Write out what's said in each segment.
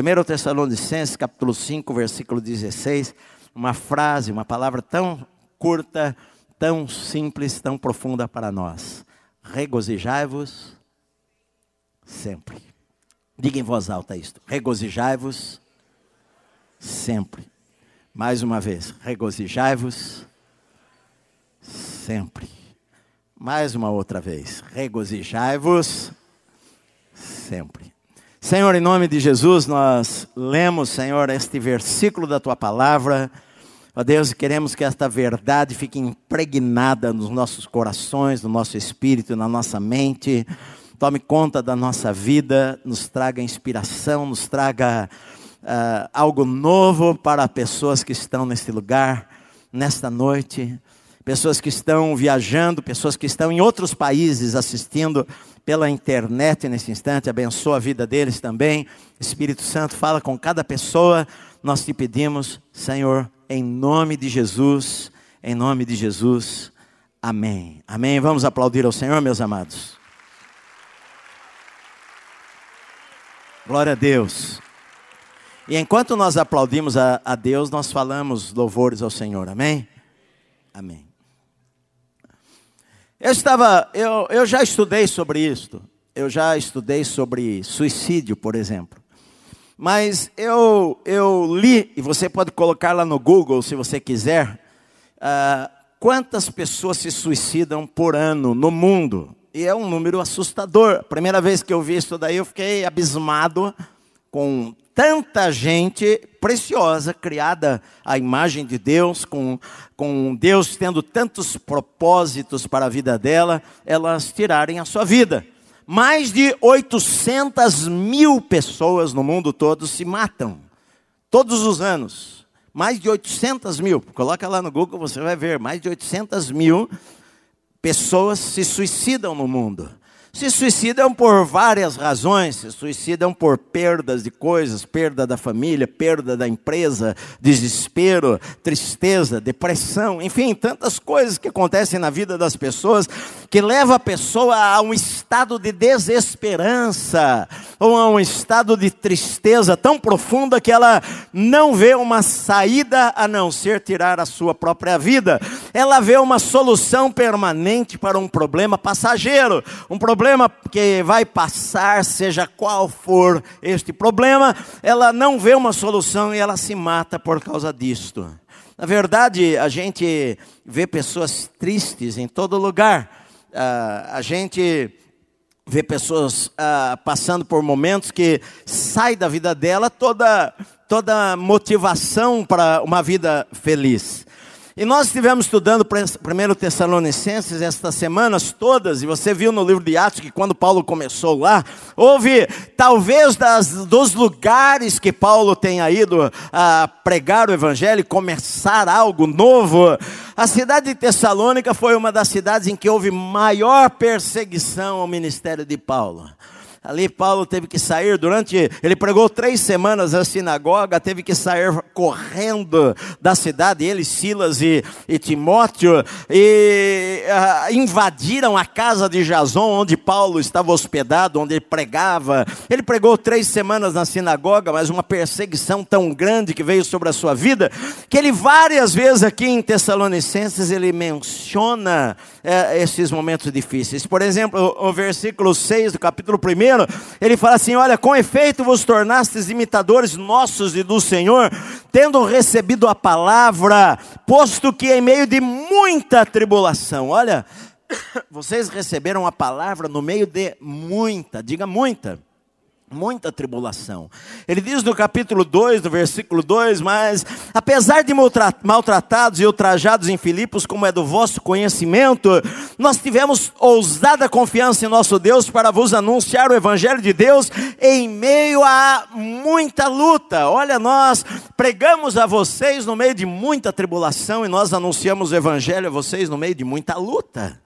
1 Tessalonicenses, capítulo 5, versículo 16, uma frase, uma palavra tão curta, tão simples, tão profunda para nós. Regozijai-vos sempre. Diga em voz alta isto. Regozijai-vos sempre. Mais uma vez, regozijai-vos sempre. Mais uma outra vez, regozijai-vos sempre. Senhor, em nome de Jesus, nós lemos, Senhor, este versículo da tua palavra. Ó Deus, queremos que esta verdade fique impregnada nos nossos corações, no nosso espírito, na nossa mente. Tome conta da nossa vida, nos traga inspiração, nos traga uh, algo novo para pessoas que estão neste lugar, nesta noite, pessoas que estão viajando, pessoas que estão em outros países assistindo pela internet nesse instante, abençoa a vida deles também. Espírito Santo, fala com cada pessoa. Nós te pedimos, Senhor, em nome de Jesus, em nome de Jesus. Amém. Amém. Vamos aplaudir ao Senhor, meus amados. Glória a Deus. E enquanto nós aplaudimos a, a Deus, nós falamos louvores ao Senhor. Amém? Amém. Eu estava, eu, eu já estudei sobre isto. Eu já estudei sobre suicídio, por exemplo. Mas eu, eu li, e você pode colocar lá no Google se você quiser, uh, quantas pessoas se suicidam por ano no mundo. E é um número assustador. A primeira vez que eu vi isso daí, eu fiquei abismado com tanta gente preciosa, criada à imagem de Deus, com, com Deus tendo tantos propósitos para a vida dela, elas tirarem a sua vida. Mais de 800 mil pessoas no mundo todo se matam, todos os anos. Mais de 800 mil, coloca lá no Google, você vai ver, mais de 800 mil pessoas se suicidam no mundo. Se suicidam por várias razões, se suicidam por perdas de coisas, perda da família, perda da empresa, desespero, tristeza, depressão, enfim, tantas coisas que acontecem na vida das pessoas que leva a pessoa a um estado de desesperança ou a um estado de tristeza tão profunda que ela não vê uma saída a não ser tirar a sua própria vida. Ela vê uma solução permanente para um problema passageiro, um problema problema que vai passar, seja qual for este problema, ela não vê uma solução e ela se mata por causa disto. Na verdade, a gente vê pessoas tristes em todo lugar. Uh, a gente vê pessoas uh, passando por momentos que sai da vida dela toda toda motivação para uma vida feliz. E nós estivemos estudando 1 Tessalonicenses estas semanas todas, e você viu no livro de Atos que quando Paulo começou lá, houve talvez das, dos lugares que Paulo tenha ido a pregar o evangelho, começar algo novo. A cidade de Tessalônica foi uma das cidades em que houve maior perseguição ao ministério de Paulo. Ali Paulo teve que sair durante. Ele pregou três semanas na sinagoga, teve que sair correndo da cidade, ele, Silas e, e Timóteo, e uh, invadiram a casa de Jason, onde Paulo estava hospedado, onde ele pregava. Ele pregou três semanas na sinagoga, mas uma perseguição tão grande que veio sobre a sua vida, que ele várias vezes aqui em Tessalonicenses ele menciona uh, esses momentos difíceis. Por exemplo, o, o versículo 6 do capítulo 1 ele fala assim: Olha, com efeito vos tornastes imitadores nossos e do Senhor, tendo recebido a palavra, posto que em meio de muita tribulação, olha, vocês receberam a palavra no meio de muita, diga muita muita tribulação. Ele diz no capítulo 2, no versículo 2, mas apesar de maltratados e ultrajados em Filipos, como é do vosso conhecimento, nós tivemos ousada confiança em nosso Deus para vos anunciar o evangelho de Deus em meio a muita luta. Olha, nós pregamos a vocês no meio de muita tribulação e nós anunciamos o evangelho a vocês no meio de muita luta.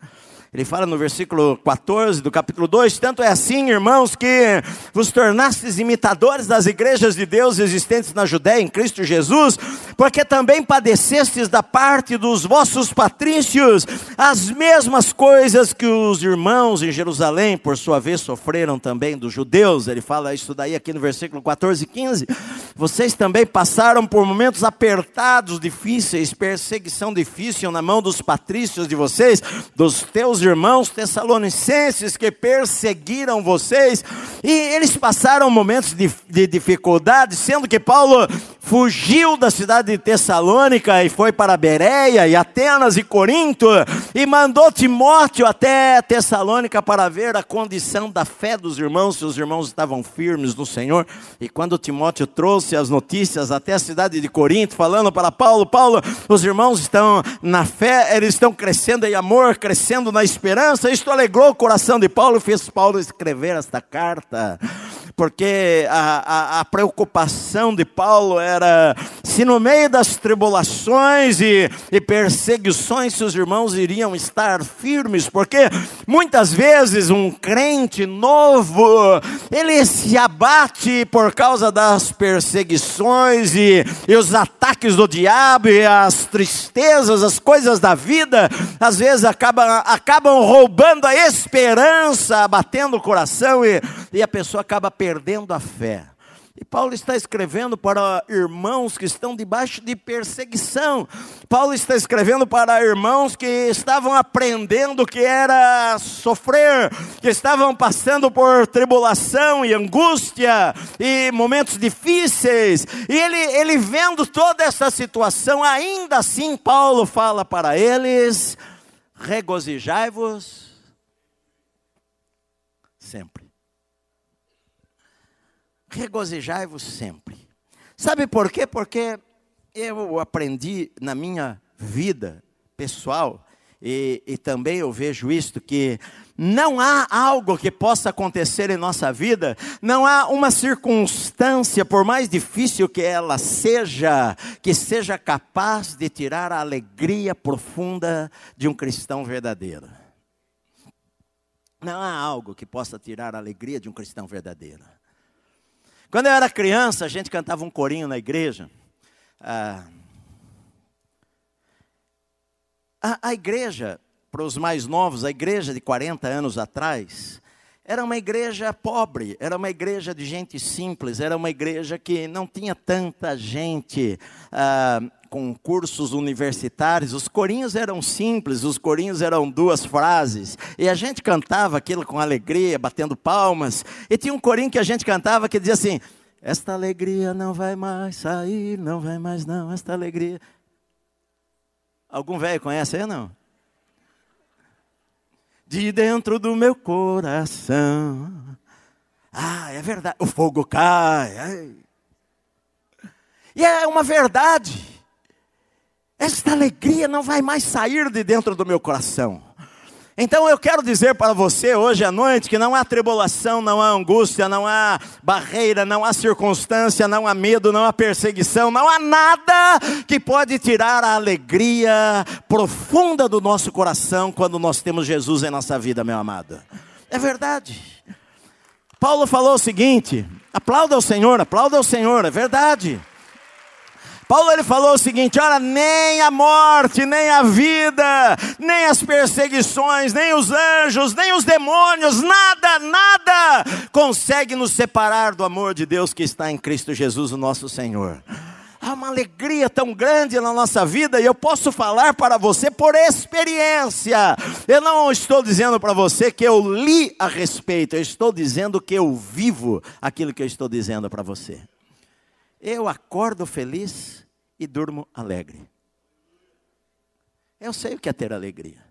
Ele fala no versículo 14 do capítulo 2: Tanto é assim, irmãos, que vos tornastes imitadores das igrejas de Deus existentes na Judéia em Cristo Jesus, porque também padecestes da parte dos vossos patrícios as mesmas coisas que os irmãos em Jerusalém, por sua vez, sofreram também dos judeus. Ele fala isso daí aqui no versículo 14 e 15. Vocês também passaram por momentos apertados, difíceis, perseguição difícil na mão dos patrícios de vocês, dos teus irmãos tessalonicenses que perseguiram vocês, e eles passaram momentos de, de dificuldade, sendo que Paulo fugiu da cidade de Tessalônica e foi para Bereia e Atenas e Corinto e mandou Timóteo até Tessalônica para ver a condição da fé dos irmãos, se os irmãos estavam firmes no Senhor. E quando Timóteo trouxe as notícias até a cidade de Corinto, falando para Paulo: Paulo, os irmãos estão na fé, eles estão crescendo em amor, crescendo na esperança. Isto alegrou o coração de Paulo e fez Paulo escrever esta carta porque a, a, a, preocupação de Paulo era se no meio das tribulações e, e perseguições, seus irmãos iriam estar firmes, porque muitas vezes um crente novo, ele se abate por causa das perseguições e, e os ataques do diabo e as tristezas, as coisas da vida, às vezes acabam, acabam roubando a esperança, abatendo o coração e, e a pessoa acaba perdendo a fé. E Paulo está escrevendo para irmãos que estão debaixo de perseguição. Paulo está escrevendo para irmãos que estavam aprendendo que era sofrer, que estavam passando por tribulação e angústia e momentos difíceis. E ele, ele vendo toda essa situação, ainda assim Paulo fala para eles: regozijai-vos sempre regozijai-vos sempre. Sabe por quê? Porque eu aprendi na minha vida pessoal, e, e, também eu vejo isto, que não há algo que possa acontecer em nossa vida, não há uma circunstância, por mais difícil que ela seja, que seja capaz de tirar a alegria profunda de um cristão verdadeiro. Não há algo que possa tirar a alegria de um cristão verdadeiro. Quando eu era criança, a gente cantava um corinho na igreja. Ah, a, a igreja, para os mais novos, a igreja de 40 anos atrás, era uma igreja pobre, era uma igreja de gente simples, era uma igreja que não tinha tanta gente ah, com cursos universitários. Os corinhos eram simples, os corinhos eram duas frases. E a gente cantava aquilo com alegria, batendo palmas. E tinha um corinho que a gente cantava que dizia assim: Esta alegria não vai mais sair, não vai mais não, esta alegria. Algum velho conhece aí não? De dentro do meu coração. Ah, é verdade. O fogo cai. Ai. E é uma verdade. Esta alegria não vai mais sair de dentro do meu coração. Então eu quero dizer para você hoje à noite que não há tribulação, não há angústia, não há barreira, não há circunstância, não há medo, não há perseguição, não há nada que pode tirar a alegria profunda do nosso coração quando nós temos Jesus em nossa vida, meu amado. É verdade. Paulo falou o seguinte: aplauda o Senhor, aplauda o Senhor, é verdade. Paulo ele falou o seguinte: olha, nem a morte, nem a vida, nem as perseguições, nem os anjos, nem os demônios, nada, nada consegue nos separar do amor de Deus que está em Cristo Jesus, o nosso Senhor. Há uma alegria tão grande na nossa vida e eu posso falar para você por experiência. Eu não estou dizendo para você que eu li a respeito, eu estou dizendo que eu vivo aquilo que eu estou dizendo para você. Eu acordo feliz e durmo alegre. Eu sei o que é ter alegria.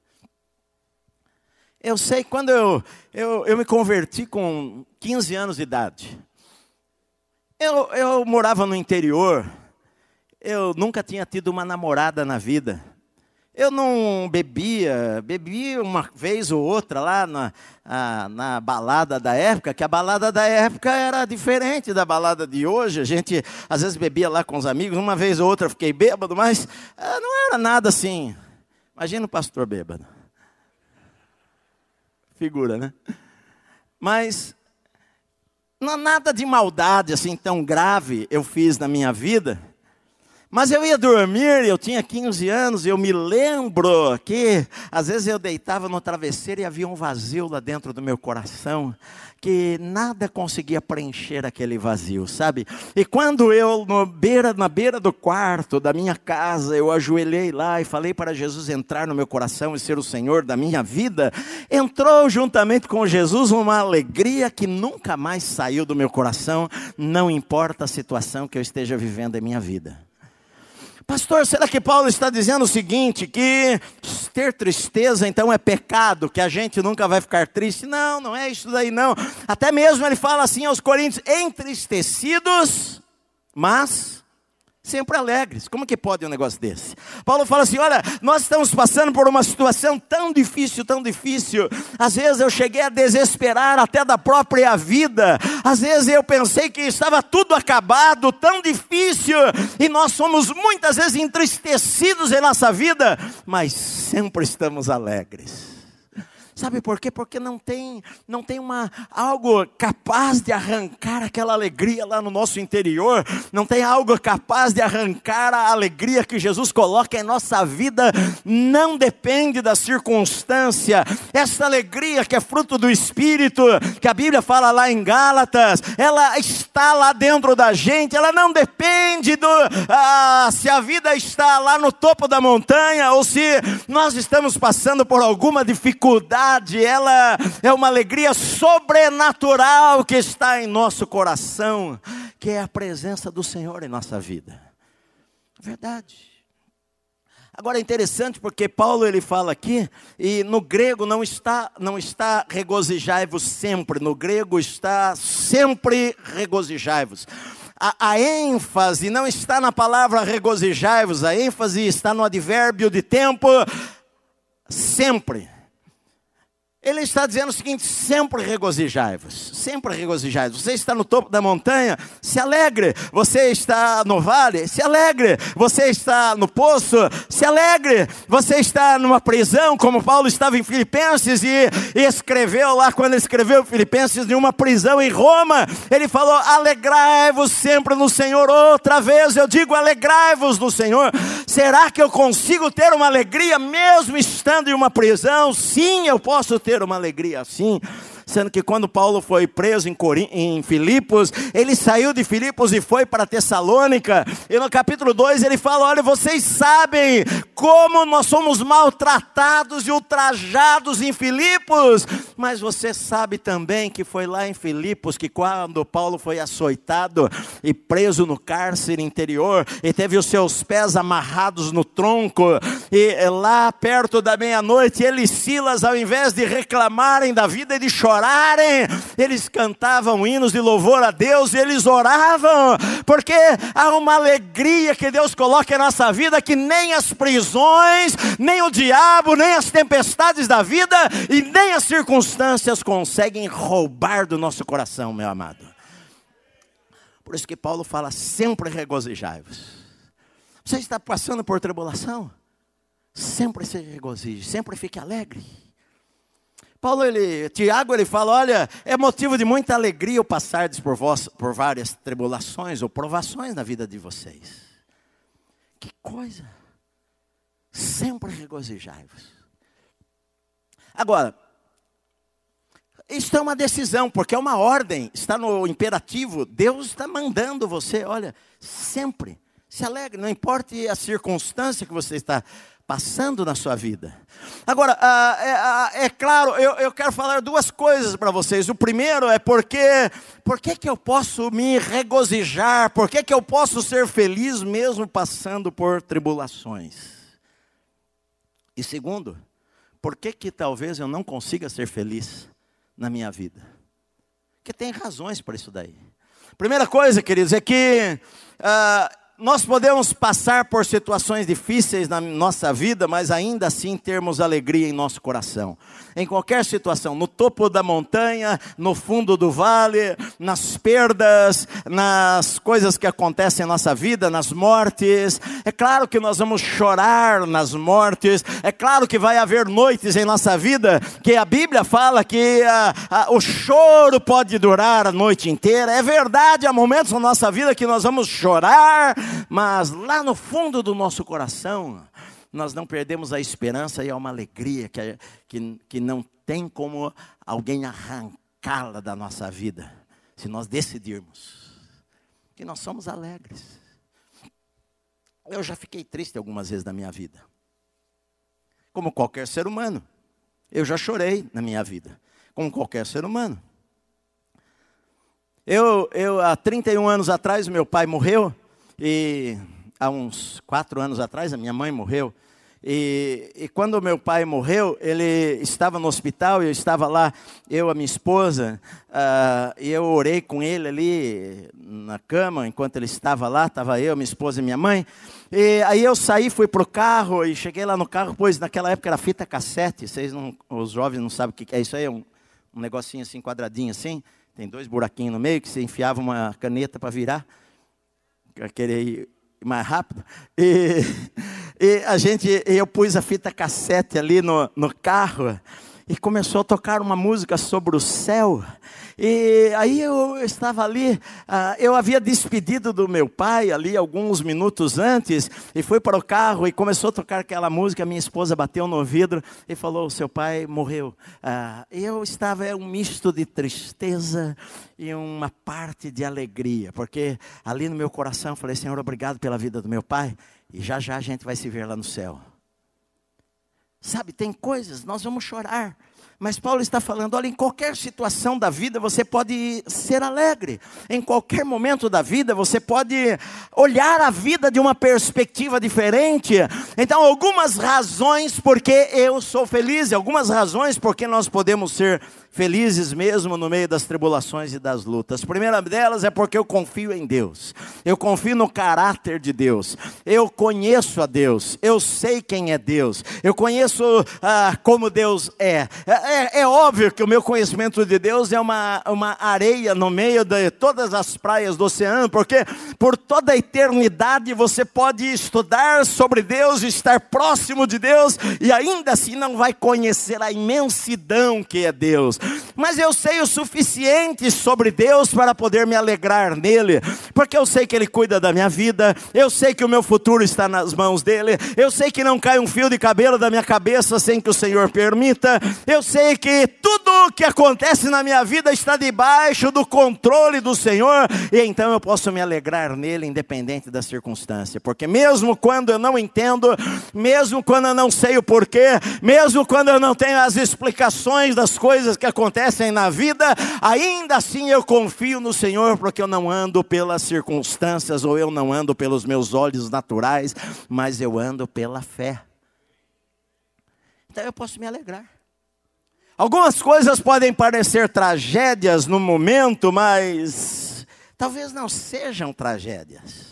Eu sei quando eu, eu, eu me converti com 15 anos de idade. Eu, eu morava no interior. Eu nunca tinha tido uma namorada na vida. Eu não bebia, bebi uma vez ou outra lá na, a, na balada da época, que a balada da época era diferente da balada de hoje. A gente às vezes bebia lá com os amigos, uma vez ou outra fiquei bêbado, mas ah, não era nada assim. Imagina o pastor bêbado. figura, né? Mas não nada de maldade assim tão grave eu fiz na minha vida. Mas eu ia dormir, eu tinha 15 anos, eu me lembro que às vezes eu deitava no travesseiro e havia um vazio lá dentro do meu coração que nada conseguia preencher aquele vazio, sabe? E quando eu, beira, na beira do quarto da minha casa, eu ajoelhei lá e falei para Jesus entrar no meu coração e ser o Senhor da minha vida, entrou juntamente com Jesus uma alegria que nunca mais saiu do meu coração, não importa a situação que eu esteja vivendo em minha vida. Pastor, será que Paulo está dizendo o seguinte: que ter tristeza então é pecado, que a gente nunca vai ficar triste? Não, não é isso daí não. Até mesmo ele fala assim aos Coríntios: entristecidos, mas sempre alegres. Como que pode um negócio desse? Paulo fala assim: olha, nós estamos passando por uma situação tão difícil, tão difícil. Às vezes eu cheguei a desesperar até da própria vida. Às vezes eu pensei que estava tudo acabado, tão difícil. E nós somos muitas vezes entristecidos em nossa vida, mas sempre estamos alegres. Sabe por quê? Porque não tem, não tem uma, algo capaz de arrancar aquela alegria lá no nosso interior, não tem algo capaz de arrancar a alegria que Jesus coloca em nossa vida, não depende da circunstância. Essa alegria que é fruto do Espírito, que a Bíblia fala lá em Gálatas, ela está lá dentro da gente, ela não depende do ah, se a vida está lá no topo da montanha ou se nós estamos passando por alguma dificuldade verdade, ela é uma alegria sobrenatural que está em nosso coração, que é a presença do Senhor em nossa vida. Verdade. Agora é interessante porque Paulo ele fala aqui e no grego não está não está regozijai-vos sempre, no grego está sempre regozijai-vos. A, a, ênfase não está na palavra regozijai-vos, a ênfase está no advérbio de tempo sempre. Ele está dizendo o seguinte: sempre regozijai-vos, sempre regozijai-vos. Você está no topo da montanha, se alegre. Você está no vale, se alegre. Você está no poço, se alegre. Você está numa prisão, como Paulo estava em Filipenses e, escreveu lá, quando escreveu Filipenses, de uma prisão em Roma. Ele falou: alegrai-vos sempre no Senhor. Outra vez eu digo: alegrai-vos no Senhor. Será que eu consigo ter uma alegria mesmo estando em uma prisão? Sim, eu posso ter ter uma alegria assim sendo que quando Paulo foi preso em, Corim, em Filipos, ele saiu de Filipos e foi para Tessalônica, e no capítulo 2 ele fala: Olha, vocês sabem como nós somos maltratados e ultrajados em Filipos, mas você sabe também que foi lá em Filipos que quando Paulo foi açoitado e preso no cárcere interior, e teve os seus pés amarrados no tronco, e lá perto da meia-noite, ele e Silas, ao invés de reclamarem da vida e de chorar, orarem, eles cantavam hinos de louvor a Deus e eles oravam, porque há uma alegria que Deus coloca em nossa vida que nem as prisões, nem o diabo, nem as tempestades da vida e nem as circunstâncias conseguem roubar do nosso coração, meu amado. Por isso que Paulo fala: sempre regozijai-vos. Você está passando por tribulação? Sempre se regozije, sempre fique alegre. Paulo, ele, Tiago, ele fala: olha, é motivo de muita alegria o passar por, vós, por várias tribulações ou provações na vida de vocês. Que coisa! Sempre regozijai-vos. Agora, isso é uma decisão, porque é uma ordem, está no imperativo. Deus está mandando você, olha, sempre se alegre, não importa a circunstância que você está passando na sua vida. Agora, ah, é, ah, é, claro, eu, eu, quero falar duas coisas para vocês. O primeiro é porque, por que, eu posso me regozijar? Por que, que eu posso ser feliz mesmo passando por tribulações? E segundo, por que, que talvez eu não consiga ser feliz na minha vida? Porque tem razões para isso daí. Primeira coisa, queridos, é que uh, nós podemos passar por situações difíceis na nossa vida, mas ainda assim termos alegria em nosso coração. Em qualquer situação, no topo da montanha, no fundo do vale, nas perdas, nas coisas que acontecem em nossa vida, nas mortes. É claro que nós vamos chorar nas mortes, é claro que vai haver noites em nossa vida que a Bíblia fala que a, a, o choro pode durar a noite inteira. É verdade, há momentos na nossa vida que nós vamos chorar, mas lá no fundo do nosso coração, nós não perdemos a esperança e há uma alegria que, que, que não tem como alguém arrancá-la da nossa vida, se nós decidirmos que nós somos alegres. Eu já fiquei triste algumas vezes na minha vida, como qualquer ser humano. Eu já chorei na minha vida, como qualquer ser humano. Eu, eu há 31 anos atrás, meu pai morreu, e há uns quatro anos atrás, a minha mãe morreu. E, e quando meu pai morreu, ele estava no hospital, eu estava lá, eu, a minha esposa, uh, e eu orei com ele ali na cama, enquanto ele estava lá, estava eu, minha esposa e minha mãe. E aí eu saí, fui para o carro e cheguei lá no carro, pois naquela época era fita cassete, vocês não, os jovens não sabem o que é isso aí, é um, um negocinho assim, quadradinho assim, tem dois buraquinhos no meio que você enfiava uma caneta para virar, ir mais rápido. E, e a gente, eu pus a fita cassete ali no, no carro e começou a tocar uma música sobre o céu. E aí eu estava ali, uh, eu havia despedido do meu pai ali alguns minutos antes, e fui para o carro e começou a tocar aquela música. Minha esposa bateu no vidro e falou: Seu pai morreu. Uh, eu estava é um misto de tristeza e uma parte de alegria, porque ali no meu coração eu falei: Senhor, obrigado pela vida do meu pai, e já já a gente vai se ver lá no céu. Sabe, tem coisas, nós vamos chorar. Mas Paulo está falando: olha, em qualquer situação da vida você pode ser alegre, em qualquer momento da vida você pode olhar a vida de uma perspectiva diferente. Então, algumas razões porque eu sou feliz, algumas razões porque nós podemos ser felizes mesmo no meio das tribulações e das lutas. A primeira delas é porque eu confio em Deus, eu confio no caráter de Deus, eu conheço a Deus, eu sei quem é Deus, eu conheço ah, como Deus é. é. É, é. óbvio que o meu conhecimento de Deus é uma, uma areia no meio de todas as praias do oceano, porque por toda a eternidade você pode estudar sobre Deus, estar próximo de Deus e ainda assim não vai conhecer a imensidão que é Deus mas eu sei o suficiente sobre Deus para poder me alegrar nele, porque eu sei que Ele cuida da minha vida, eu sei que o meu futuro está nas mãos dele, eu sei que não cai um fio de cabelo da minha cabeça sem que o Senhor permita, eu sei que tudo o que acontece na minha vida está debaixo do controle do Senhor, e então eu posso me alegrar nele, independente da circunstância, porque mesmo quando eu não entendo, mesmo quando eu não sei o porquê, mesmo quando eu não tenho as explicações das coisas que acontecem na vida, ainda assim eu confio no Senhor, porque eu não ando pelas circunstâncias ou eu não ando pelos meus olhos naturais, mas eu ando pela fé. Então eu posso me alegrar. Algumas coisas podem parecer tragédias no momento, mas talvez não sejam tragédias.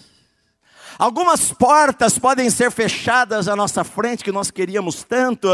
Algumas portas podem ser fechadas à nossa frente que nós queríamos tanto,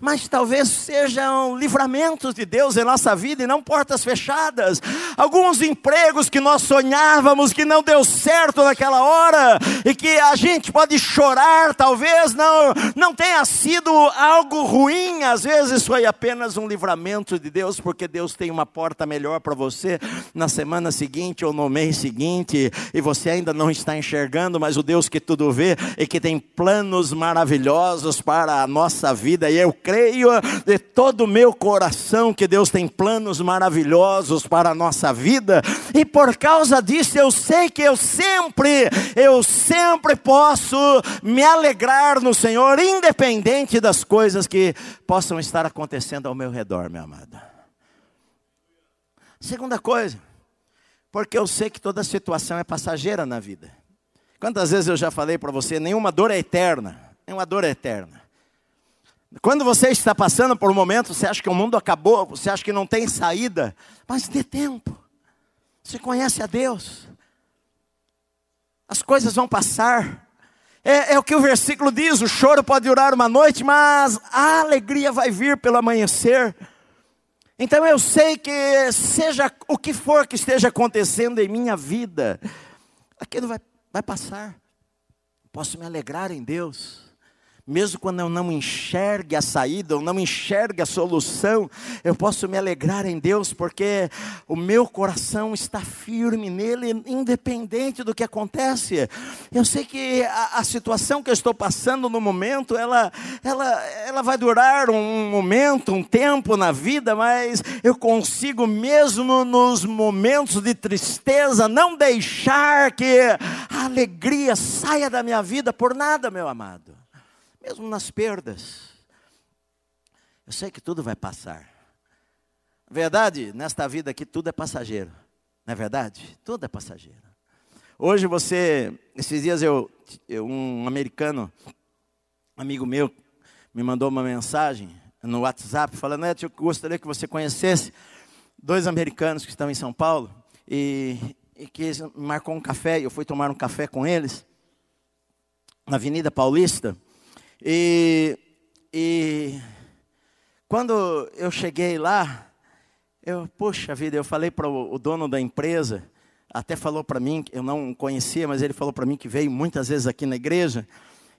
mas talvez sejam livramentos de Deus em nossa vida e não portas fechadas. Alguns empregos que nós sonhávamos que não deu certo naquela hora e que a gente pode chorar, talvez não não tenha sido algo ruim, às vezes foi apenas um livramento de Deus, porque Deus tem uma porta melhor para você na semana seguinte ou no mês seguinte e você ainda não está enxergando, mas o Deus que tudo vê e que tem planos maravilhosos para a nossa vida. E eu creio de todo o meu coração que Deus tem planos maravilhosos para a nossa vida. E por causa disso eu sei que eu sempre, eu sempre posso me alegrar no Senhor, independente das coisas que possam estar acontecendo ao meu redor, meu amado. Segunda coisa, porque eu sei que toda situação é passageira na vida. Quantas vezes eu já falei para você, nenhuma dor é eterna, nenhuma dor é eterna. Quando você está passando por um momento, você acha que o mundo acabou, você acha que não tem saída, mas dê tempo. Você conhece a Deus. As coisas vão passar. É, é, o que o versículo diz: o choro pode durar uma noite, mas a alegria vai vir pelo amanhecer. Então eu sei que, seja o que for que esteja acontecendo em minha vida, aquilo vai, vai passar. Posso me alegrar em Deus mesmo quando eu não enxergue a saída, ou não enxergue a solução, eu posso me alegrar em Deus, porque o meu coração está firme nele, independente do que acontece. Eu sei que a, a situação que eu estou passando no momento, ela, ela, ela vai durar um momento, um tempo na vida, mas eu consigo, mesmo nos momentos de tristeza, não deixar que a alegria saia da minha vida por nada, meu amado mesmo nas perdas. Eu sei que tudo vai passar. Verdade, nesta vida aqui tudo é passageiro. Não é verdade? Tudo é passageiro. Hoje você, esses dias eu, eu um americano, amigo meu, me mandou uma mensagem no WhatsApp falando, Neto, eu gostaria que você conhecesse dois americanos que estão em São Paulo e, e que marcou um café, eu fui tomar um café com eles na Avenida Paulista. E, e quando eu cheguei lá, eu, puxa vida, eu falei para o, o dono da empresa, até falou para mim, eu não conhecia, mas ele falou para mim que veio muitas vezes aqui na igreja.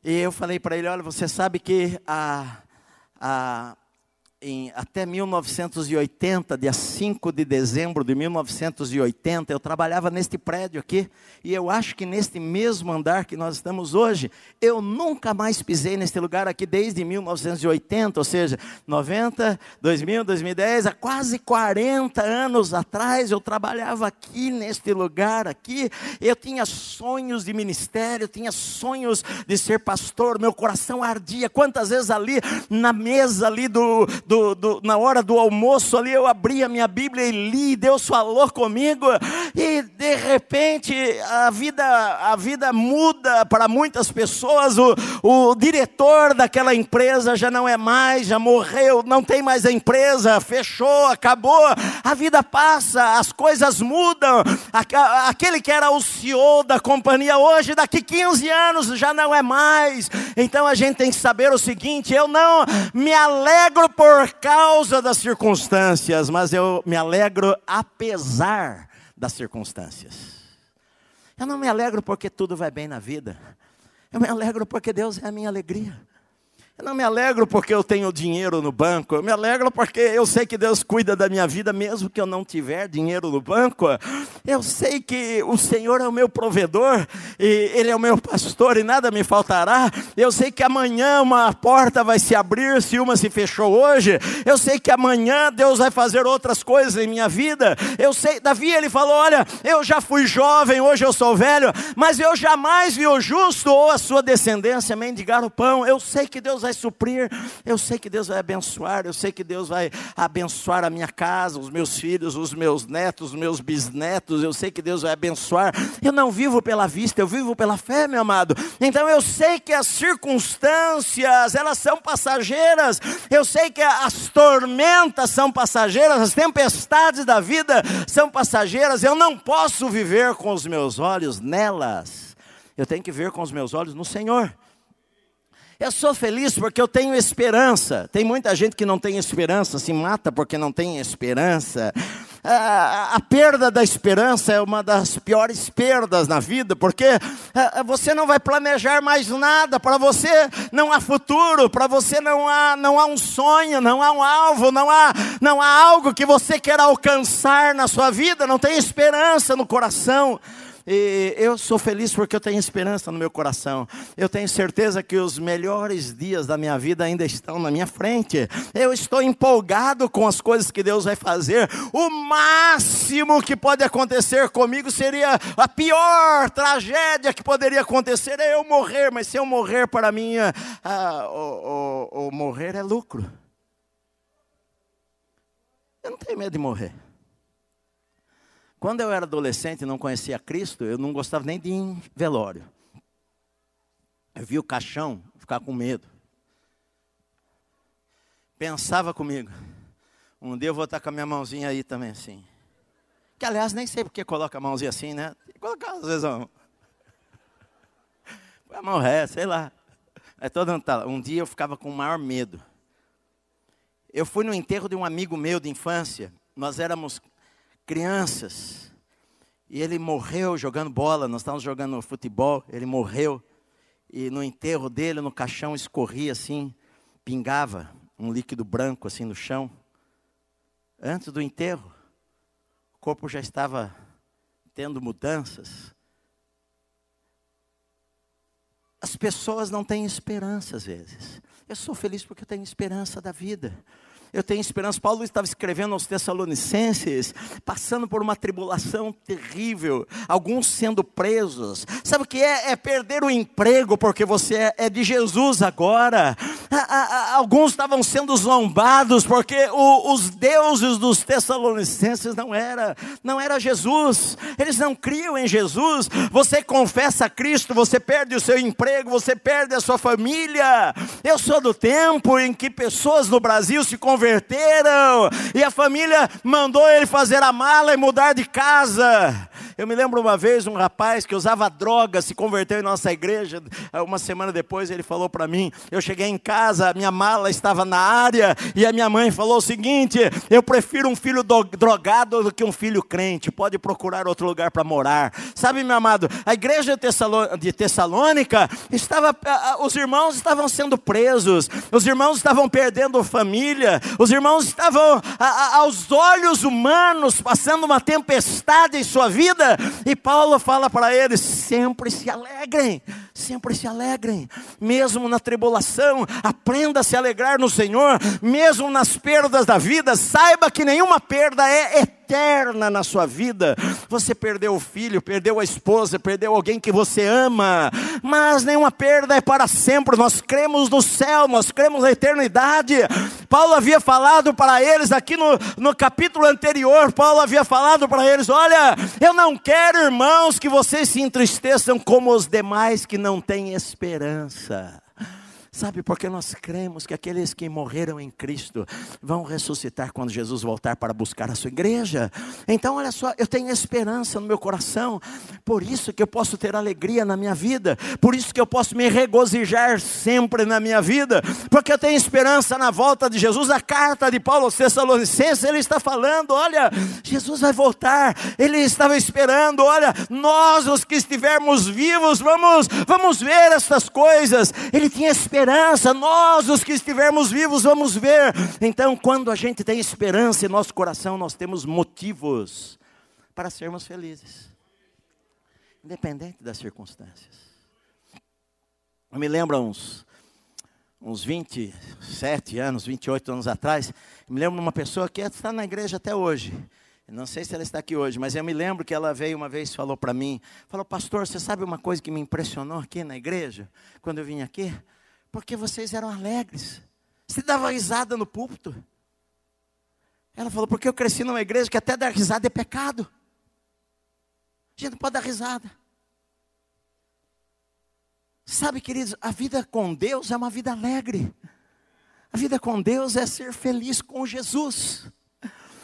E eu falei para ele: olha, você sabe que a, a, em, até 1980, dia 5 de dezembro de 1980, eu trabalhava neste prédio aqui, e eu acho que neste mesmo andar que nós estamos hoje, eu nunca mais pisei neste lugar aqui desde 1980, ou seja, 90, 2000, 2010, há quase 40 anos atrás, eu trabalhava aqui neste lugar aqui, eu tinha sonhos de ministério, tinha sonhos de ser pastor, meu coração ardia, quantas vezes ali na mesa ali do do, do, na hora do almoço ali, eu abri a minha Bíblia e li, Deus falou comigo, e de repente a vida, a vida muda para muitas pessoas. O, o diretor daquela empresa já não é mais, já morreu, não tem mais a empresa, fechou, acabou. A vida passa, as coisas mudam. Aquele que era o CEO da companhia hoje, daqui 15 anos, já não é mais. Então a gente tem que saber o seguinte: eu não me alegro por por causa das circunstâncias, mas eu me alegro apesar das circunstâncias. Eu não me alegro porque tudo vai bem na vida. Eu me alegro porque Deus é a minha alegria. Eu não me alegro porque eu tenho dinheiro no banco, eu me alegro porque eu sei que Deus cuida da minha vida, mesmo que eu não tiver dinheiro no banco. Eu sei que o Senhor é o meu provedor, e Ele é o meu pastor e nada me faltará. Eu sei que amanhã uma porta vai se abrir se uma se fechou hoje. Eu sei que amanhã Deus vai fazer outras coisas em minha vida. Eu sei, Davi ele falou: Olha, eu já fui jovem, hoje eu sou velho, mas eu jamais vi o justo ou a sua descendência mendigar o pão. Eu sei que Deus vai vai suprir, eu sei que Deus vai abençoar, eu sei que Deus vai abençoar a minha casa, os meus filhos, os meus netos, os meus bisnetos, eu sei que Deus vai abençoar. Eu não vivo pela vista, eu vivo pela fé, meu amado. Então eu sei que as circunstâncias, elas são passageiras, eu sei que as tormentas são passageiras, as tempestades da vida são passageiras, eu não posso viver com os meus olhos nelas. Eu tenho que ver com os meus olhos no Senhor. Eu sou feliz porque eu tenho esperança. Tem muita gente que não tem esperança, se mata porque não tem esperança. A, perda da esperança é uma das piores perdas na vida, porque você não vai planejar mais nada, para você não há futuro, para você não há, não há um sonho, não há um alvo, não há, não há algo que você queira alcançar na sua vida, não tem esperança no coração. E eu sou feliz porque eu tenho esperança no meu coração. Eu tenho certeza que os melhores dias da minha vida ainda estão na minha frente. Eu estou empolgado com as coisas que Deus vai fazer. O máximo que pode acontecer comigo seria a pior tragédia que poderia acontecer é eu morrer. Mas se eu morrer para mim, ah, o, o, o morrer é lucro. Eu não tenho medo de morrer. Quando eu era adolescente e não conhecia Cristo, eu não gostava nem de ir em velório. Eu via o caixão, ficar com medo. Pensava comigo, um dia eu vou estar com a minha mãozinha aí também assim. Que aliás nem sei porque coloca a mãozinha assim, né? Colocar às vezes a vai morrer, sei lá. É todo um dia eu ficava com o maior medo. Eu fui no enterro de um amigo meu de infância. Nós éramos crianças. E ele morreu jogando bola. Nós estávamos jogando futebol. Ele morreu. E no enterro dele, no caixão, escorria assim, pingava um líquido branco assim no chão. Antes do enterro, o corpo já estava tendo mudanças. As pessoas não têm esperança às vezes. Eu sou feliz porque eu tenho esperança da vida eu tenho esperança. Paulo estava escrevendo aos Tessalonicenses, passando por uma tribulação terrível, alguns sendo presos. Sabe o que é? É perder o emprego porque você é, de Jesus agora. Alguns estavam sendo zombados porque o, os deuses dos Tessalonicenses não era, não era Jesus. Eles não criam em Jesus. Você confessa a Cristo, você perde o seu emprego, você perde a sua família. Eu sou do tempo em que pessoas no Brasil se converteram, e a família mandou ele fazer a mala e mudar de casa. Eu me lembro uma vez um rapaz que usava droga, se converteu em nossa igreja. Uma semana depois ele falou para mim: Eu cheguei em casa, minha mala estava na área, e a minha mãe falou o seguinte: Eu prefiro um filho drogado do que um filho crente. Pode procurar outro lugar para morar. Sabe, meu amado, a igreja de Tessalônica estava, os irmãos estavam sendo presos, os irmãos estavam perdendo família, os irmãos estavam aos olhos humanos passando uma tempestade em sua vida e Paulo fala para eles: sempre se alegrem, sempre se alegrem, mesmo na tribulação, aprenda a se alegrar no Senhor, mesmo nas perdas da vida, saiba que nenhuma perda é eterna na sua vida. Você perdeu o filho, perdeu a esposa, perdeu alguém que você ama, mas nenhuma perda é para sempre. Nós cremos no céu, nós cremos na eternidade. Paulo havia falado para eles aqui no, no capítulo anterior, Paulo havia falado para eles: Olha, eu não quero, irmãos, que vocês se entristeçam como os demais que não têm esperança. Sabe, porque nós cremos que aqueles que morreram em Cristo vão ressuscitar quando Jesus voltar para buscar a sua igreja. Então, olha só, eu tenho esperança no meu coração, por isso que eu posso ter alegria na minha vida, por isso que eu posso me regozijar sempre na minha vida, porque eu tenho esperança na volta de Jesus. A carta de Paulo aos Tessalonicenses, ele está falando: olha, Jesus vai voltar, ele estava esperando, olha, nós os que estivermos vivos, vamos, vamos ver essas coisas. Ele tinha esperança esperança, nós, os que estivermos vivos, vamos ver. Então, quando a gente tem esperança em nosso coração, nós temos motivos para sermos felizes, independente das circunstâncias. Eu me lembro uns, uns 27 anos, 28 anos atrás, me lembro de uma pessoa que está na igreja até hoje. Não sei se ela está aqui hoje, mas eu me lembro que ela veio uma vez e falou para mim, falou, pastor, você sabe uma coisa que me impressionou aqui na igreja, quando eu vim aqui? Porque vocês eram alegres. Você dava risada no púlpito. Ela falou, porque eu cresci numa igreja que até dar risada é pecado. A gente não pode dar risada. Sabe, queridos, a vida com Deus é uma vida alegre. A vida com Deus é ser feliz com Jesus.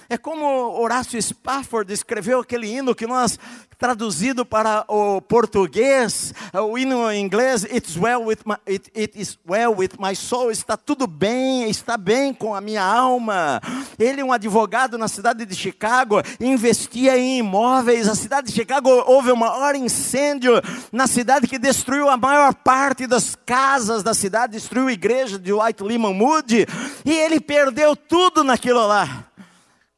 É como Horácio Spafford escreveu aquele hino que nós, traduzido para o português, o hino em inglês, It's well with my, it, it is well with my soul, está tudo bem, está bem com a minha alma. Ele, um advogado na cidade de Chicago, investia em imóveis. A cidade de Chicago houve o maior incêndio na cidade que destruiu a maior parte das casas da cidade, destruiu a igreja de White Lehman Moody, e ele perdeu tudo naquilo lá.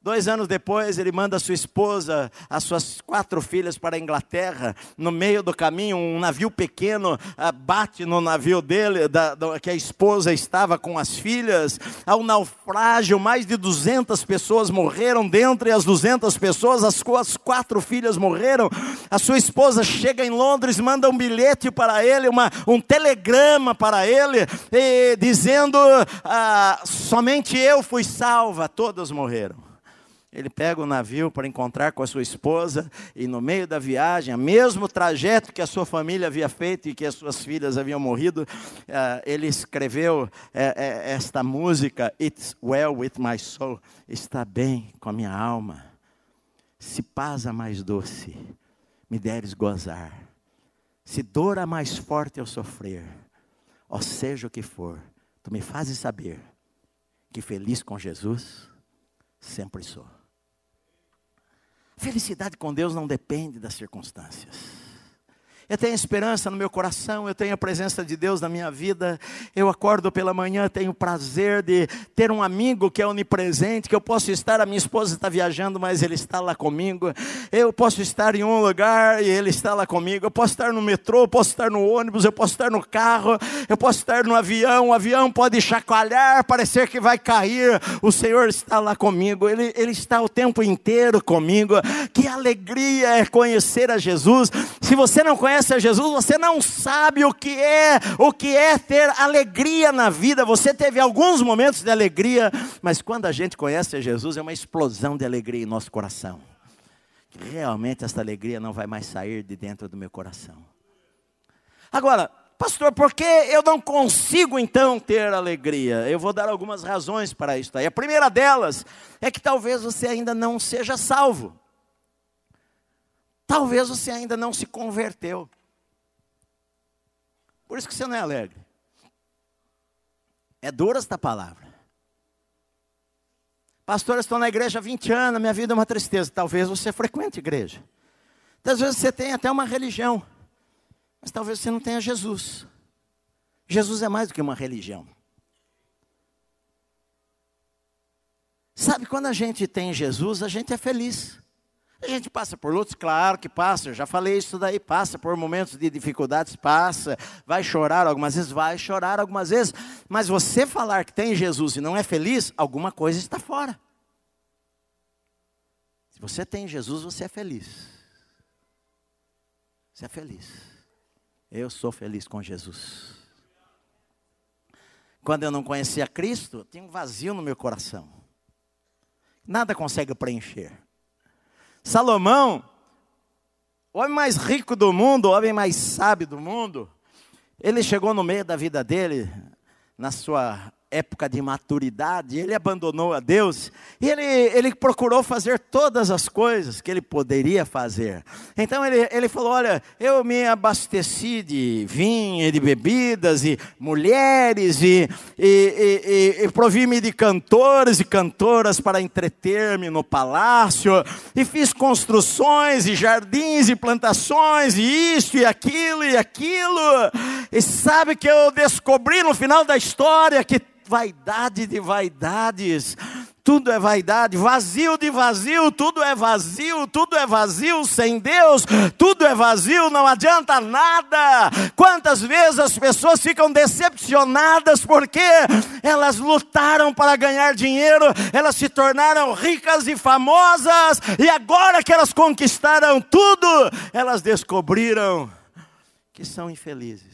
Dois anos depois, ele manda sua esposa, as suas quatro filhas para a Inglaterra. No meio do caminho, um navio pequeno ah, bate no navio dele, da, da, que a esposa estava com as filhas. Ao naufrágio, mais de 200 pessoas morreram. Dentre as 200 pessoas, as, as quatro filhas morreram. A sua esposa chega em Londres, manda um bilhete para ele, uma, um telegrama para ele, e, dizendo: ah, Somente eu fui salva, todas morreram. Ele pega o navio para encontrar com a sua esposa e no meio da viagem, o mesmo trajeto que a sua família havia feito e que as suas filhas haviam morrido, uh, ele escreveu uh, esta música, It's Well With My Soul, está bem com a minha alma. Se paz a mais doce, me deres gozar. Se dor a mais forte eu sofrer, ó seja o que for, tu me fazes saber que feliz com Jesus sempre sou. Felicidade com Deus não depende das circunstâncias. Eu tenho esperança no meu coração, eu tenho a presença de Deus na minha vida. Eu acordo pela manhã, tenho o prazer de ter um amigo que é onipresente, que eu posso estar, a minha esposa está viajando, mas ele está lá comigo. Eu posso estar em um lugar e ele está lá comigo. Eu posso estar no metrô, eu posso estar no ônibus, eu posso estar no carro, eu posso estar no avião. O avião pode chacoalhar, parecer que vai cair. O Senhor está lá comigo, ele, ele está o tempo inteiro comigo. Que alegria é conhecer a Jesus. Se você não conhece, conhece a Jesus, você não sabe o que é, o que é ter alegria na vida. Você teve alguns momentos de alegria, mas quando a gente conhece a Jesus, é uma explosão de alegria em nosso coração. Realmente essa alegria não vai mais sair de dentro do meu coração. Agora, pastor, por que eu não consigo então ter alegria? Eu vou dar algumas razões para isso aí. A primeira delas é que talvez você ainda não seja salvo. Talvez você ainda não se converteu. Por isso que você não é alegre. É dura esta palavra. Pastor, eu estou na igreja há 20 anos, minha vida é uma tristeza. Talvez você frequente igreja. Às vezes você tem até uma religião, mas talvez você não tenha Jesus. Jesus é mais do que uma religião. Sabe, quando a gente tem Jesus, a gente é feliz. A gente passa por lutas, claro que passa, eu já falei isso daí, passa por momentos de dificuldades, passa, vai chorar algumas vezes, vai chorar algumas vezes, mas você falar que tem Jesus e não é feliz, alguma coisa está fora. Se você tem Jesus, você é feliz. Você é feliz. Eu sou feliz com Jesus. Quando eu não conhecia Cristo, tinha um vazio no meu coração. Nada consegue preencher. Salomão, o homem mais rico do mundo, o homem mais sábio do mundo, ele chegou no meio da vida dele, na sua época de maturidade, ele abandonou a Deus e ele, ele procurou fazer todas as coisas que ele poderia fazer. Então ele, ele falou: Olha, eu me abasteci de vinho e de bebidas e mulheres e, e, e, e provi-me de cantores e cantoras para entreter-me no palácio e fiz construções e jardins e plantações e isto e aquilo e aquilo. E sabe que eu descobri no final da história que vaidade de vaidades, tudo é vaidade, vazio de vazio, tudo é vazio, tudo é vazio sem Deus, tudo é vazio, não adianta nada. Quantas vezes as pessoas ficam decepcionadas porque elas lutaram para ganhar dinheiro, elas se tornaram ricas e famosas, e agora que elas conquistaram tudo, elas descobriram que são infelizes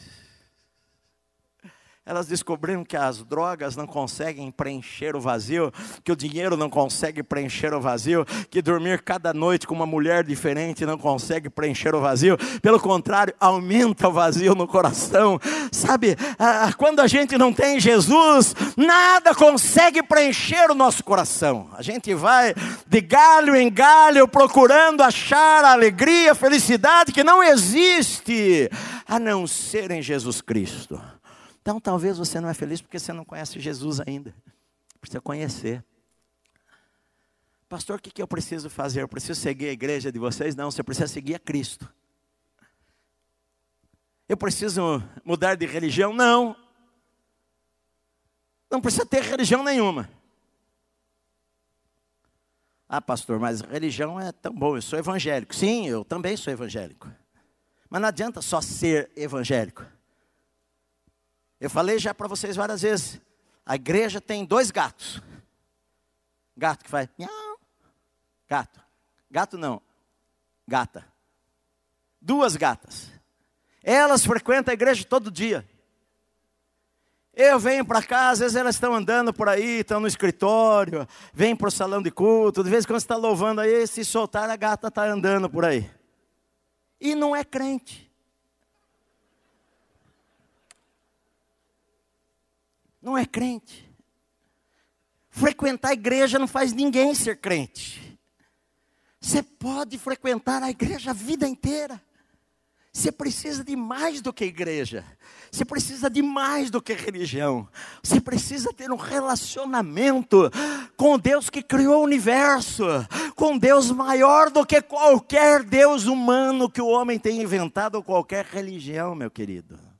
elas descobriram que as drogas não conseguem preencher o vazio, que o dinheiro não consegue preencher o vazio, que dormir cada noite com uma mulher diferente não consegue preencher o vazio, pelo contrário, aumenta o vazio no coração. Sabe, quando a gente não tem Jesus, nada consegue preencher o nosso coração. A gente vai de galho em galho procurando achar a alegria, a felicidade que não existe a não ser em Jesus Cristo. Então talvez você não é feliz porque você não conhece Jesus ainda. Precisa conhecer. Pastor, o que, eu preciso fazer? Eu preciso seguir a igreja de vocês? Não, você precisa seguir a Cristo. Eu preciso mudar de religião? Não. Não precisa ter religião nenhuma. Ah, pastor, mas religião é tão bom, eu sou evangélico. Sim, eu também sou evangélico. Mas não adianta só ser evangélico. Eu falei já para vocês várias vezes. A igreja tem dois gatos. Gato que faz miau. Gato. Gato não. Gata. Duas gatas. Elas frequentam a igreja todo dia. Eu venho para cá, às vezes elas estão andando por aí, estão no escritório, vêm para o salão de culto, de vez em quando está louvando aí, se soltar a gata está andando por aí. E não é crente. Não é crente. Frequentar a igreja não faz ninguém ser crente. Você pode frequentar a igreja a vida inteira. Você precisa de mais do que igreja. Você precisa de mais do que religião. Você precisa ter um relacionamento com Deus que criou o universo, com Deus maior do que qualquer Deus humano que o homem tenha inventado ou qualquer religião, meu querido.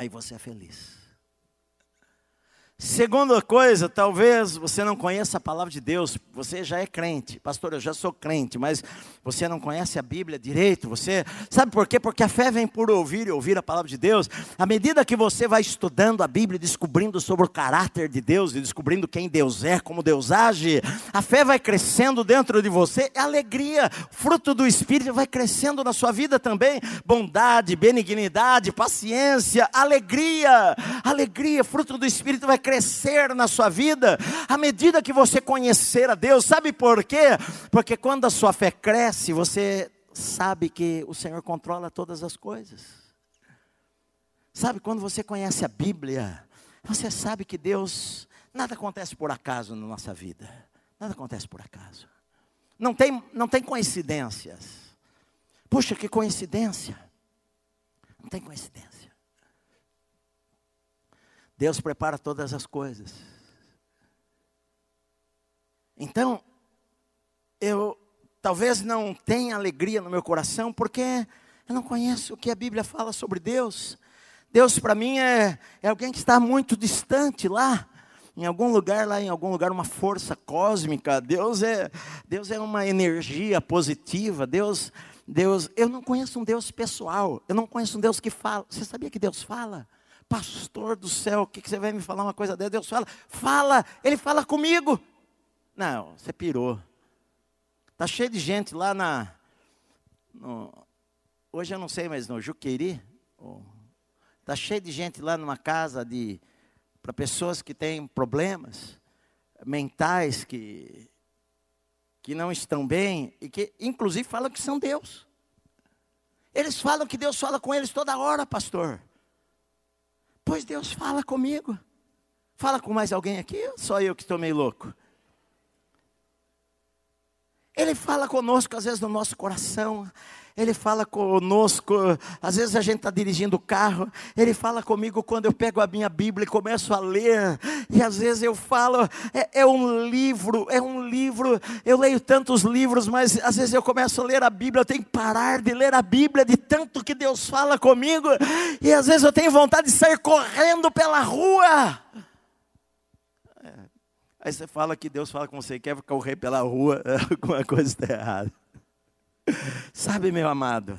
Aí você é feliz. Segunda coisa, talvez você não conheça a palavra de Deus, você já é crente. Pastor, eu já sou crente, mas você não conhece a Bíblia direito. Você sabe por quê? Porque a fé vem por ouvir e ouvir a palavra de Deus. À medida que você vai estudando a Bíblia, descobrindo sobre o caráter de Deus e descobrindo quem Deus é, como Deus age, a fé vai crescendo dentro de você, alegria, fruto do Espírito vai crescendo na sua vida também. Bondade, benignidade, paciência, alegria, alegria, fruto do Espírito vai crescendo crescer na sua vida à medida que você conhecer a Deus. Sabe por quê? Porque quando a sua fé cresce, você sabe que o Senhor controla todas as coisas. Sabe, quando você conhece a Bíblia, você sabe que Deus, nada acontece por acaso na nossa vida. Nada acontece por acaso. Não tem, não tem coincidências. Puxa, que coincidência. Não tem coincidência. Deus prepara todas as coisas. Então, eu talvez não tenha alegria no meu coração, porque eu não conheço o que a Bíblia fala sobre Deus. Deus para mim é, é alguém que está muito distante lá, em algum lugar lá, em algum lugar, uma força cósmica. Deus é, Deus é uma energia positiva. Deus, Deus, eu não conheço um Deus pessoal. Eu não conheço um Deus que fala. Você sabia que Deus fala? Pastor do céu, o que, que você vai me falar uma coisa dessa? Deus fala, fala, ele fala comigo. Não, você pirou. Está cheio de gente lá na. No, hoje eu não sei, mas no Juqueri. Está cheio de gente lá numa casa de para pessoas que têm problemas mentais, que, que não estão bem, e que inclusive falam que são Deus. Eles falam que Deus fala com eles toda hora, pastor. Pois Deus fala comigo. Fala com mais alguém aqui? Ou só eu que estou meio louco? Ele fala conosco, às vezes, no nosso coração. Ele fala conosco, às vezes a gente está dirigindo o carro, Ele fala comigo quando eu pego a minha Bíblia e começo a ler, e às vezes eu falo, é, é, um livro, é um livro, eu leio tantos livros, mas às vezes eu começo a ler a Bíblia, eu tenho que parar de ler a Bíblia, de tanto que Deus fala comigo, e às vezes eu tenho vontade de sair correndo pela rua. É. Aí você fala que Deus fala com você, quer correr pela rua, alguma coisa está errada. Sabe, meu amado,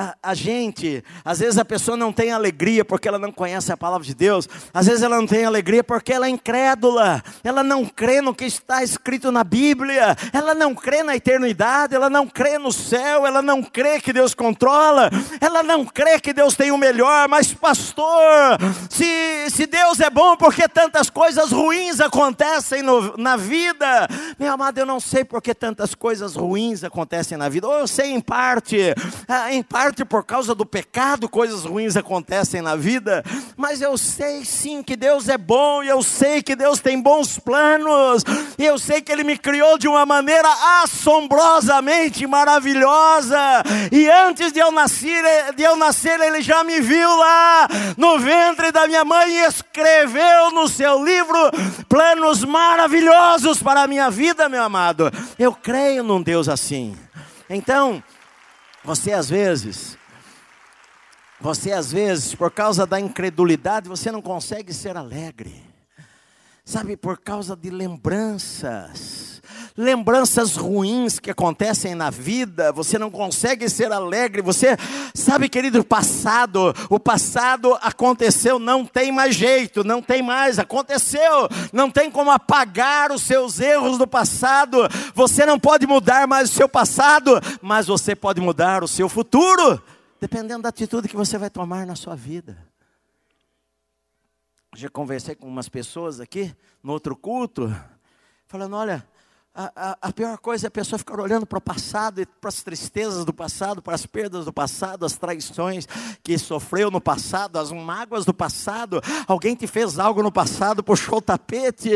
a, a, gente, às vezes a pessoa não tem alegria porque ela não conhece a palavra de Deus, às vezes ela não tem alegria porque ela é incrédula, ela não crê no que está escrito na Bíblia, ela não crê na eternidade, ela não crê no céu, ela não crê que Deus controla, ela não crê que Deus tem o melhor, mas pastor, se, se Deus é bom, porque tantas coisas ruins acontecem no, na vida? Meu amado, eu não sei porque tantas coisas ruins acontecem na vida, ou eu sei em parte, ah, em parte por causa do pecado, coisas ruins acontecem na vida, mas eu sei sim que Deus é bom, e eu sei que Deus tem bons planos, e eu sei que Ele me criou de uma maneira assombrosamente maravilhosa, e antes de eu nascer, de eu nascer Ele já me viu lá no ventre da minha mãe e escreveu no seu livro planos maravilhosos para a minha vida, meu amado. Eu creio num Deus assim. Então, você às vezes, você às vezes, por causa da incredulidade, você não consegue ser alegre. Sabe, por causa de lembranças, lembranças ruins que acontecem na vida, você não consegue ser alegre. Você sabe, querido, o passado, o passado aconteceu, não tem mais jeito, não tem mais, aconteceu, não tem como apagar os seus erros do passado. Você não pode mudar mais o seu passado, mas você pode mudar o seu futuro, dependendo da atitude que você vai tomar na sua vida. Já conversei com umas pessoas aqui no outro culto, falando: olha, a, a, pior coisa é a pessoa ficar olhando para o passado, para as tristezas do passado, para as perdas do passado, as traições que sofreu no passado, as mágoas do passado. Alguém te fez algo no passado, puxou o tapete,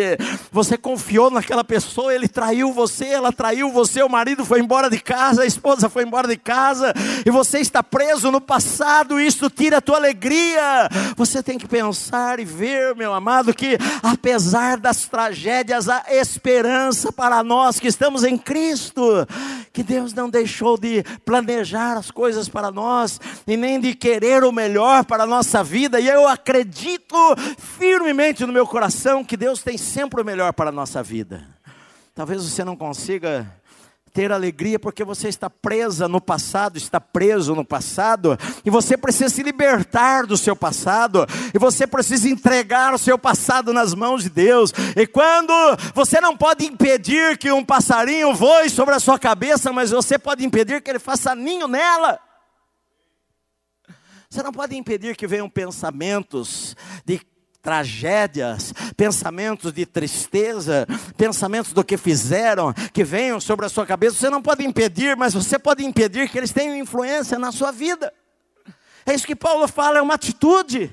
você confiou naquela pessoa, ele traiu você, ela traiu você, o marido foi embora de casa, a esposa foi embora de casa, e você está preso no passado, isso tira a tua alegria. Você tem que pensar e ver, meu amado, que apesar das tragédias, há esperança para nós que estamos em Cristo, que Deus não deixou de planejar as coisas para nós e nem de querer o melhor para a nossa vida, e eu acredito firmemente no meu coração que Deus tem sempre o melhor para a nossa vida. Talvez você não consiga ter alegria porque você está presa no passado, está preso no passado, e você precisa se libertar do seu passado, e você precisa entregar o seu passado nas mãos de Deus. E quando você não pode impedir que um passarinho voe sobre a sua cabeça, mas você pode impedir que ele faça ninho nela. Você não pode impedir que venham pensamentos de tragédias, pensamentos de tristeza, pensamentos do que fizeram, que venham sobre a sua cabeça, você não pode impedir, mas você pode impedir que eles tenham influência na sua vida. É isso que Paulo fala, é uma atitude.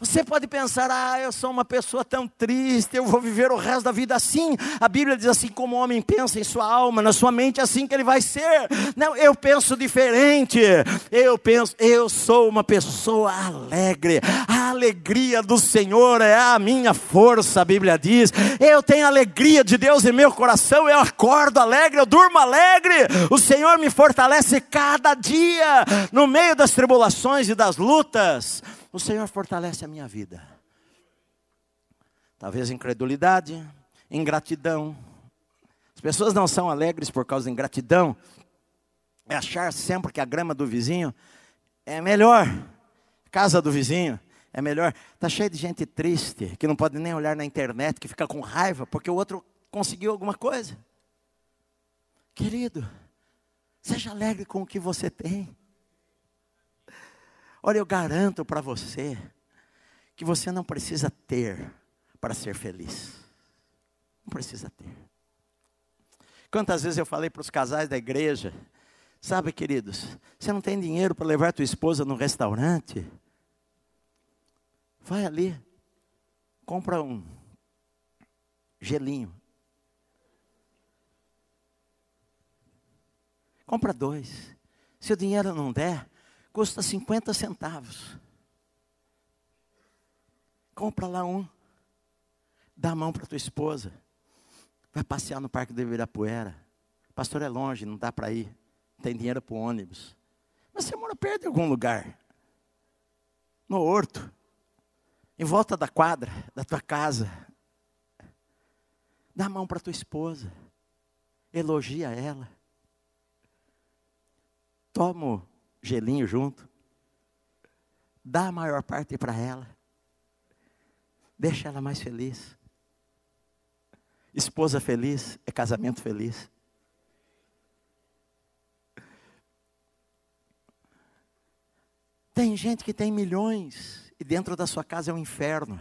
Você pode pensar, ah, eu sou uma pessoa tão triste, eu vou viver o resto da vida assim. A Bíblia diz assim: como o homem pensa em sua alma, na sua mente, assim que ele vai ser. Não, eu penso diferente. Eu penso, eu sou uma pessoa alegre. A alegria do Senhor é a minha força, a Bíblia diz. Eu tenho alegria de Deus em meu coração, eu acordo alegre, eu durmo alegre. O Senhor me fortalece cada dia, no meio das tribulações e das lutas o Senhor fortalece a minha vida. Talvez incredulidade, ingratidão. As pessoas não são alegres por causa da ingratidão. É achar sempre que a grama do vizinho é melhor. Casa do vizinho é melhor. Está cheio de gente triste, que não pode nem olhar na internet, que fica com raiva porque o outro conseguiu alguma coisa. Querido, seja alegre com o que você tem. Olha, eu garanto para você que você não precisa ter para ser feliz. Não precisa ter. Quantas vezes eu falei para os casais da igreja, sabe, queridos, você não tem dinheiro para levar tua esposa no restaurante? Vai ali, compra um gelinho. Compra dois. Se o dinheiro não der, custa 50 centavos. Compra lá um, dá a mão para tua esposa, vai passear no Parque do Ibirapuera. Pastor, é longe, não dá para ir, tem dinheiro para o ônibus. Mas você mora perto de algum lugar, no horto, em volta da quadra da tua casa. Dá a mão para tua esposa, elogia ela. Toma gelinho junto. Dá a maior parte para ela. Deixa ela mais feliz. Esposa feliz é casamento feliz. Tem gente que tem milhões e dentro da sua casa é um inferno.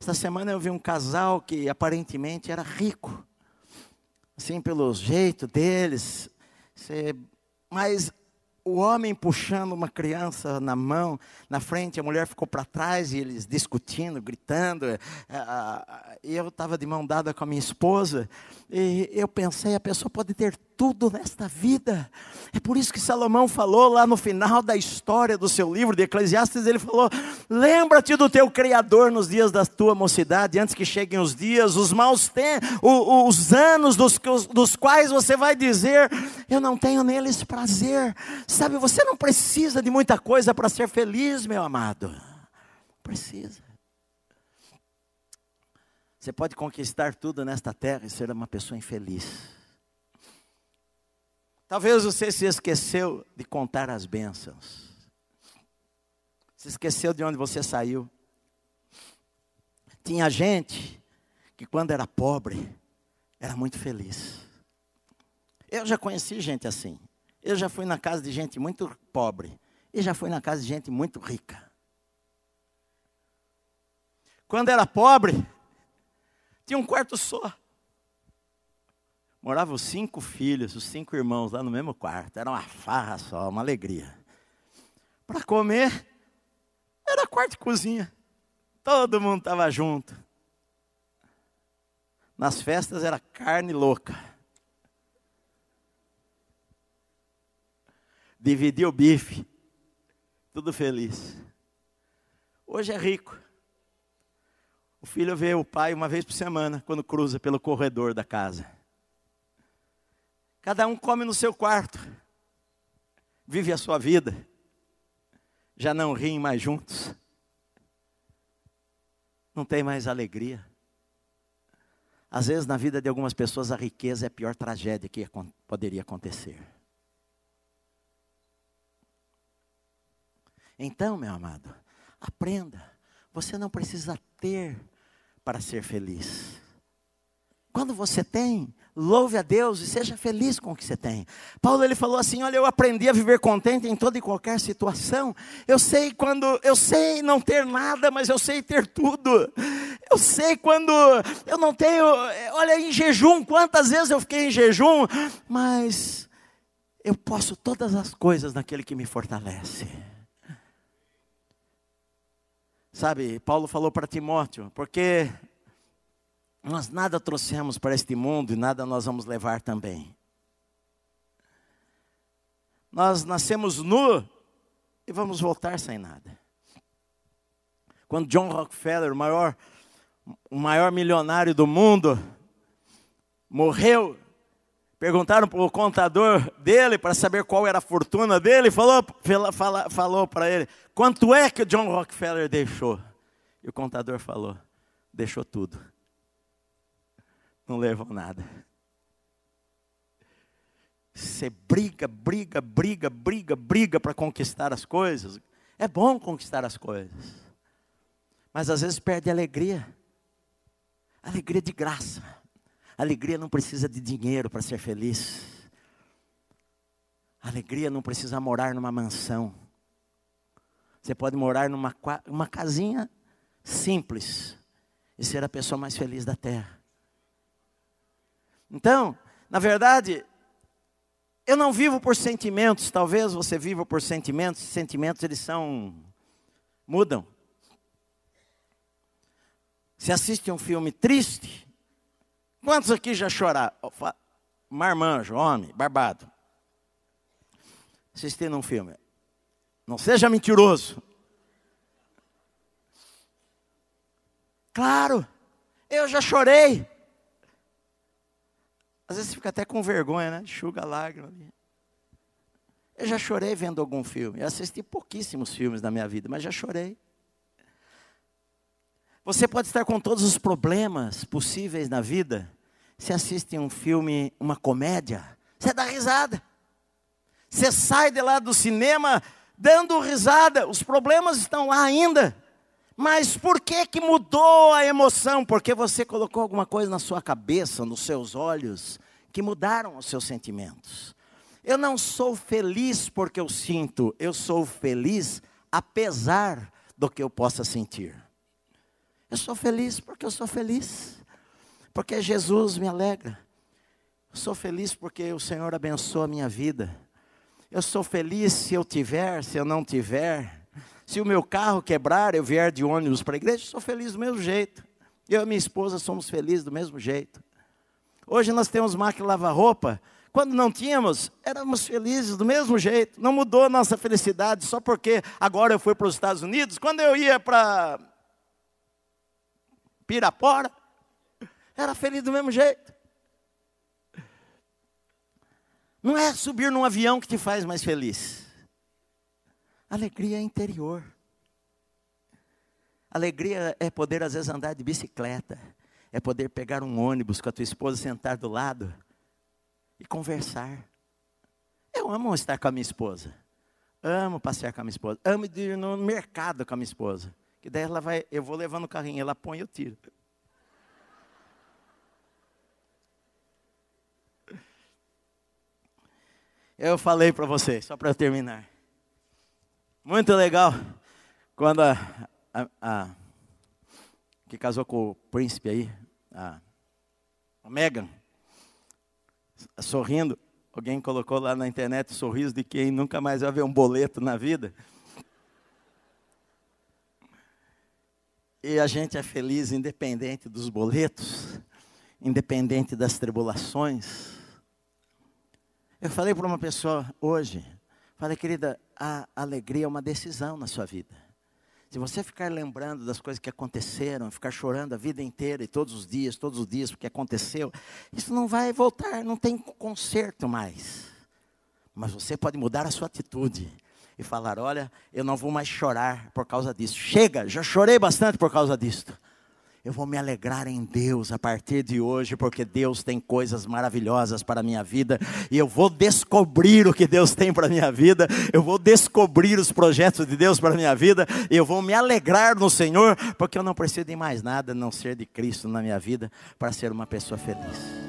Esta semana eu vi um casal que aparentemente era rico, assim pelo jeito deles, mas o homem puxando uma criança na mão, na frente, a mulher ficou para trás e eles discutindo, gritando. É, e eu estava de mão dada com a minha esposa e eu pensei: a pessoa pode ter tudo nesta vida. É por isso que Salomão falou lá no final da história do seu livro de Eclesiastes: ele falou, lembra-te do teu Criador nos dias da tua mocidade, antes que cheguem os dias, os maus tempos, os anos dos, dos quais você vai dizer: eu não tenho neles prazer. Sabe, você não precisa de muita coisa para ser feliz, meu amado. Precisa. Você pode conquistar tudo nesta terra e ser uma pessoa infeliz. Talvez você se esqueceu de contar as bênçãos. Se esqueceu de onde você saiu. Tinha gente que quando era pobre, era muito feliz. Eu já conheci gente assim. Eu já fui na casa de gente muito pobre. E já fui na casa de gente muito rica. Quando era pobre, tinha um quarto só. Moravam os cinco filhos, os cinco irmãos lá no mesmo quarto. Era uma farra só, uma alegria. Para comer, era quarto e cozinha. Todo mundo estava junto. Nas festas era carne louca. Dividia o bife. Tudo feliz. Hoje é rico. O filho vê o pai uma vez por semana, quando cruza pelo corredor da casa. Cada um come no seu quarto, vive a sua vida, já não riem mais juntos, não tem mais alegria. Às vezes, na vida de algumas pessoas, a riqueza é a pior tragédia que poderia acontecer. Então, meu amado, aprenda. Você não precisa ter para ser feliz. Quando você tem, louve a Deus e seja feliz com o que você tem. Paulo ele falou assim: "Olha, eu aprendi a viver contente em toda e qualquer situação. Eu sei quando eu sei não ter nada, mas eu sei ter tudo. Eu sei quando eu não tenho, olha em jejum, quantas vezes eu fiquei em jejum, mas eu posso todas as coisas naquele que me fortalece." Sabe, Paulo falou para Timóteo, porque nós nada trouxemos para este mundo e nada nós vamos levar também. Nós nascemos nu e vamos voltar sem nada. Quando John Rockefeller, o maior, o maior milionário do mundo, morreu, perguntaram para o contador dele para saber qual era a fortuna dele, falou, falou, falou para ele: quanto é que o John Rockefeller deixou? E o contador falou: deixou tudo não levam nada. Você briga, briga, briga, briga, briga para conquistar as coisas. É bom conquistar as coisas. Mas às vezes perde a alegria. Alegria de graça. Alegria não precisa de dinheiro para ser feliz. Alegria não precisa morar numa mansão. Você pode morar numa uma casinha simples e ser a pessoa mais feliz da terra. Então, na verdade, eu não vivo por sentimentos, talvez você viva por sentimentos, sentimentos eles são mudam. Se assiste um filme triste, quantos aqui já choraram? Marmanjo, homem, barbado. Assistindo um filme. Não seja mentiroso. Claro, eu já chorei. Às vezes fica até com vergonha, né? Enxuga a lágrima. Eu já chorei vendo algum filme. Eu assisti pouquíssimos filmes na minha vida, mas já chorei. Você pode estar com todos os problemas possíveis na vida. Você assiste um filme, uma comédia, você dá risada. Você sai de lá do cinema dando risada. Os problemas estão lá ainda. Mas por que que mudou a emoção? Porque você colocou alguma coisa na sua cabeça, nos seus olhos, que mudaram os seus sentimentos. Eu não sou feliz porque eu sinto, eu sou feliz apesar do que eu possa sentir. Eu sou feliz porque eu sou feliz. Porque Jesus me alegra. Eu sou feliz porque o Senhor abençoa a minha vida. Eu sou feliz se eu tiver, se eu não tiver. Se o meu carro quebrar, eu vier de ônibus para a igreja, sou feliz do mesmo jeito. Eu e minha esposa somos felizes do mesmo jeito. Hoje nós temos máquina lavar roupa. Quando não tínhamos, éramos felizes do mesmo jeito. Não mudou a nossa felicidade só porque agora eu fui para os Estados Unidos. Quando eu ia para Pirapora, era feliz do mesmo jeito. Não é subir num avião que te faz mais feliz. Alegria interior. Alegria é poder, às vezes, andar de bicicleta. É poder pegar um ônibus com a tua esposa, sentar do lado e conversar. Eu amo estar com a minha esposa. Amo passear com a minha esposa. Amo ir no mercado com a minha esposa. Que daí ela vai, eu vou levando o carrinho, ela põe e eu tiro. Eu falei para vocês, só para terminar. Muito legal. Quando a, a, a, que casou com o príncipe aí, a, a Megan, sorrindo. Alguém colocou lá na internet o sorriso de quem nunca mais vai ver um boleto na vida. E a gente é feliz independente dos boletos, independente das tribulações. Eu falei para uma pessoa hoje, falei, querida, a alegria é uma decisão na sua vida. Se você ficar lembrando das coisas que aconteceram, ficar chorando a vida inteira e todos os dias, todos os dias, porque aconteceu, isso não vai voltar, não tem conserto mais. Mas você pode mudar a sua atitude e falar: Olha, eu não vou mais chorar por causa disso. Chega, já chorei bastante por causa disso. Eu vou me alegrar em Deus a partir de hoje, porque Deus tem coisas maravilhosas para a minha vida, e eu vou descobrir o que Deus tem para a minha vida, eu vou descobrir os projetos de Deus para a minha vida, e eu vou me alegrar no Senhor, porque eu não preciso de mais nada a não ser de Cristo na minha vida para ser uma pessoa feliz.